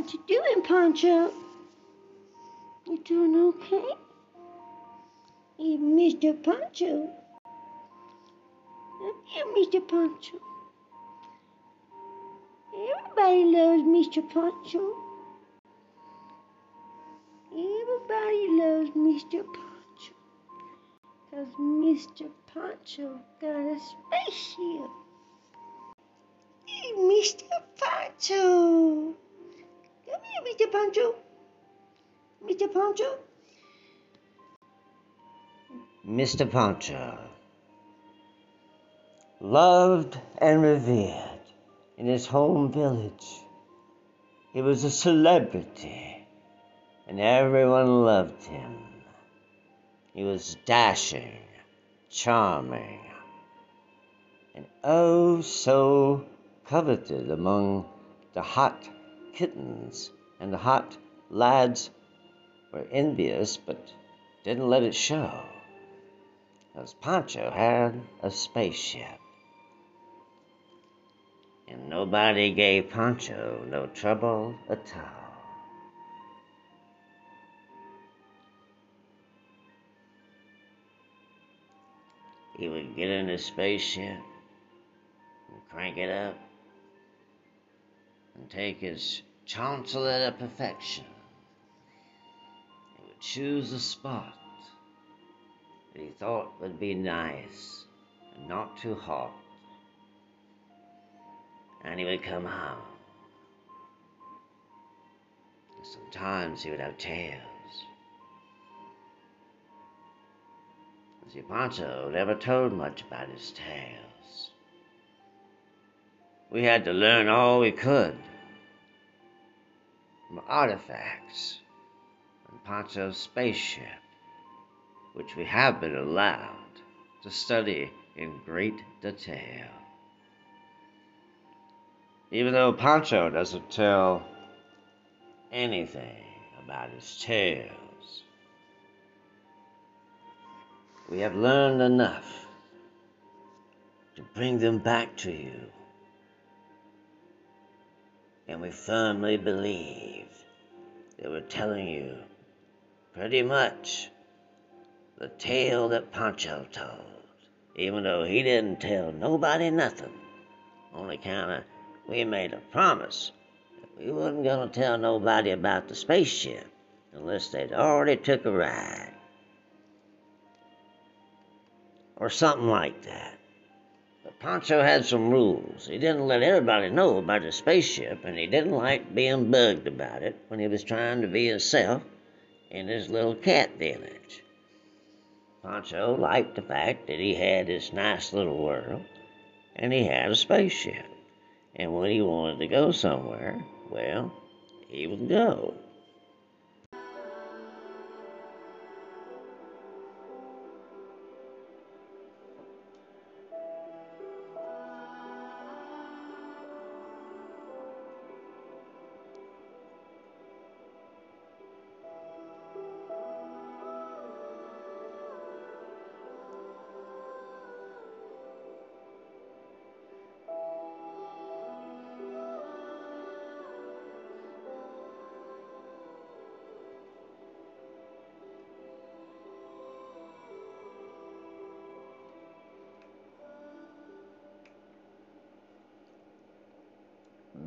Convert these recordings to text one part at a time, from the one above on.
What you doing, Pancho? You doing okay? You Mr. Pancho. You Mr. Pancho. Everybody loves Mr. Pancho. Everybody loves Mr. Pancho. Cause Mr. Pancho got a spaceship. Hey, Mr. Pancho. Mr. Pancho. Mr. Pancho. Mr. Pancho, loved and revered in his home village. He was a celebrity, and everyone loved him. He was dashing, charming, and oh so coveted among the hot kittens, and the hot lads were envious but didn't let it show. Because Pancho had a spaceship. And nobody gave Pancho no trouble at all. He would get in his spaceship and crank it up and take his chancellor to perfection. He would choose a spot that he thought would be nice and not too hot. And he would come home. Sometimes he would have tales. See, never told much about his tales. We had to learn all we could from artifacts on Pancho's spaceship which we have been allowed to study in great detail. Even though Pancho doesn't tell anything about his tales, we have learned enough to bring them back to you. And we firmly believe that we're telling you pretty much the tale that Pancho told, even though he didn't tell nobody nothing. Only kinda, we made a promise that we wasn't gonna tell nobody about the spaceship unless they'd already took a ride. Or something like that. Pancho had some rules. He didn't let everybody know about his spaceship, and he didn't like being bugged about it when he was trying to be himself in his little cat village. Pancho liked the fact that he had this nice little world and he had a spaceship. And when he wanted to go somewhere, well, he would go.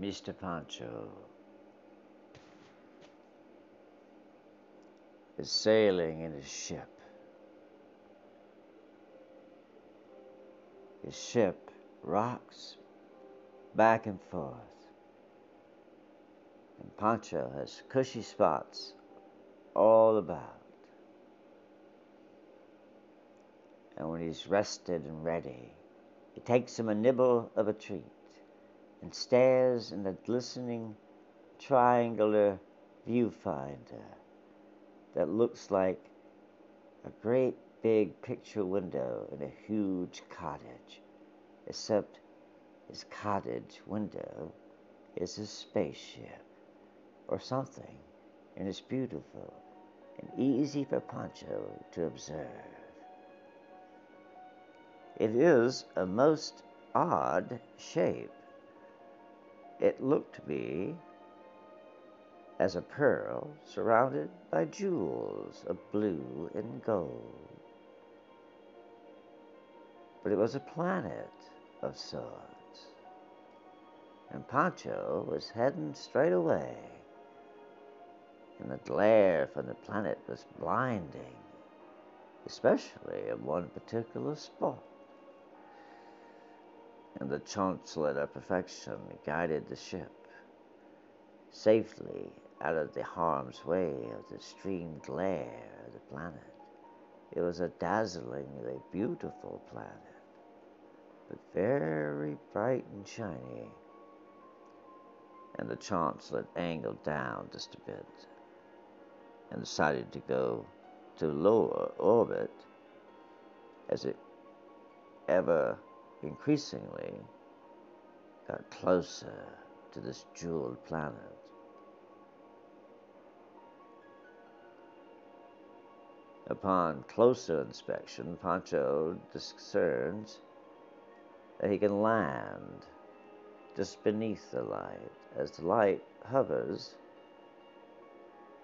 Mr. Pancho is sailing in his ship. His ship rocks back and forth. And Pancho has cushy spots all about. And when he's rested and ready, he takes him a nibble of a treat and stares in the glistening triangular viewfinder that looks like a great big picture window in a huge cottage, except his cottage window is a spaceship or something, and it's beautiful and easy for Pancho to observe. It is a most odd shape it looked to be as a pearl surrounded by jewels of blue and gold. But it was a planet of sorts. And Pancho was heading straight away. And the glare from the planet was blinding, especially in one particular spot. And the chancellor of perfection guided the ship safely out of the harm's way of the extreme glare of the planet. It was a dazzlingly beautiful planet, but very bright and shiny. And the Chancellor angled down just a bit and decided to go to lower orbit as it ever increasingly got closer to this jeweled planet. Upon closer inspection, Pancho discerns that he can land just beneath the light as the light hovers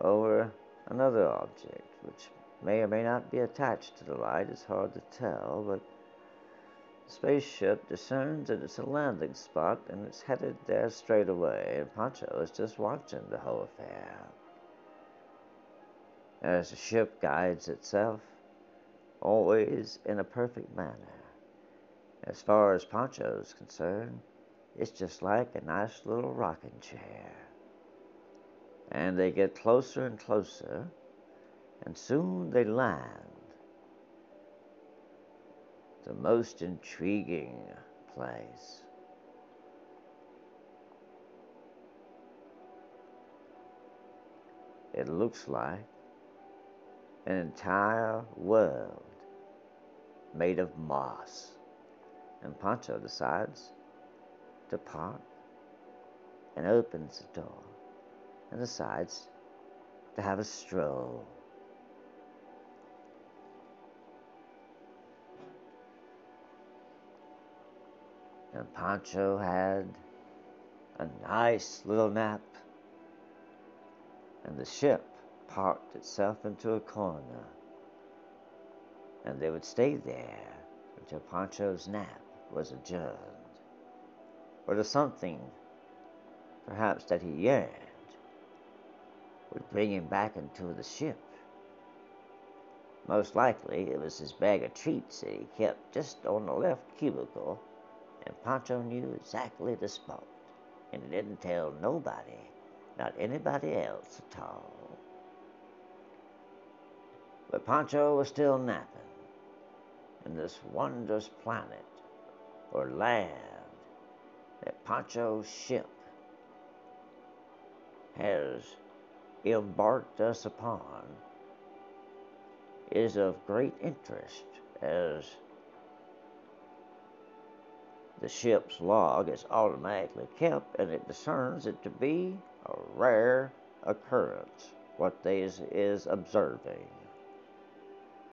over another object, which may or may not be attached to the light. It's hard to tell, but spaceship discerns that it's a landing spot and it's headed there straight away, and Pancho is just watching the whole affair as the ship guides itself, always in a perfect manner. As far as Pancho is concerned, it's just like a nice little rocking chair. And they get closer and closer, and soon they land. The most intriguing place. It looks like an entire world made of moss. And Pancho decides to park and opens the door and decides to have a stroll. And Pancho had a nice little nap, and the ship parked itself into a corner, and they would stay there until Pancho's nap was adjourned, or to something perhaps that he yearned would bring him back into the ship. Most likely it was his bag of treats that he kept just on the left cubicle, and Pancho knew exactly the spot, and he didn't tell nobody, not anybody else at all. But Pancho was still napping in this wondrous planet or land that Pancho's ship has embarked us upon is of great interest as the ship's log is automatically kept and it discerns it to be a rare occurrence what they is, is observing.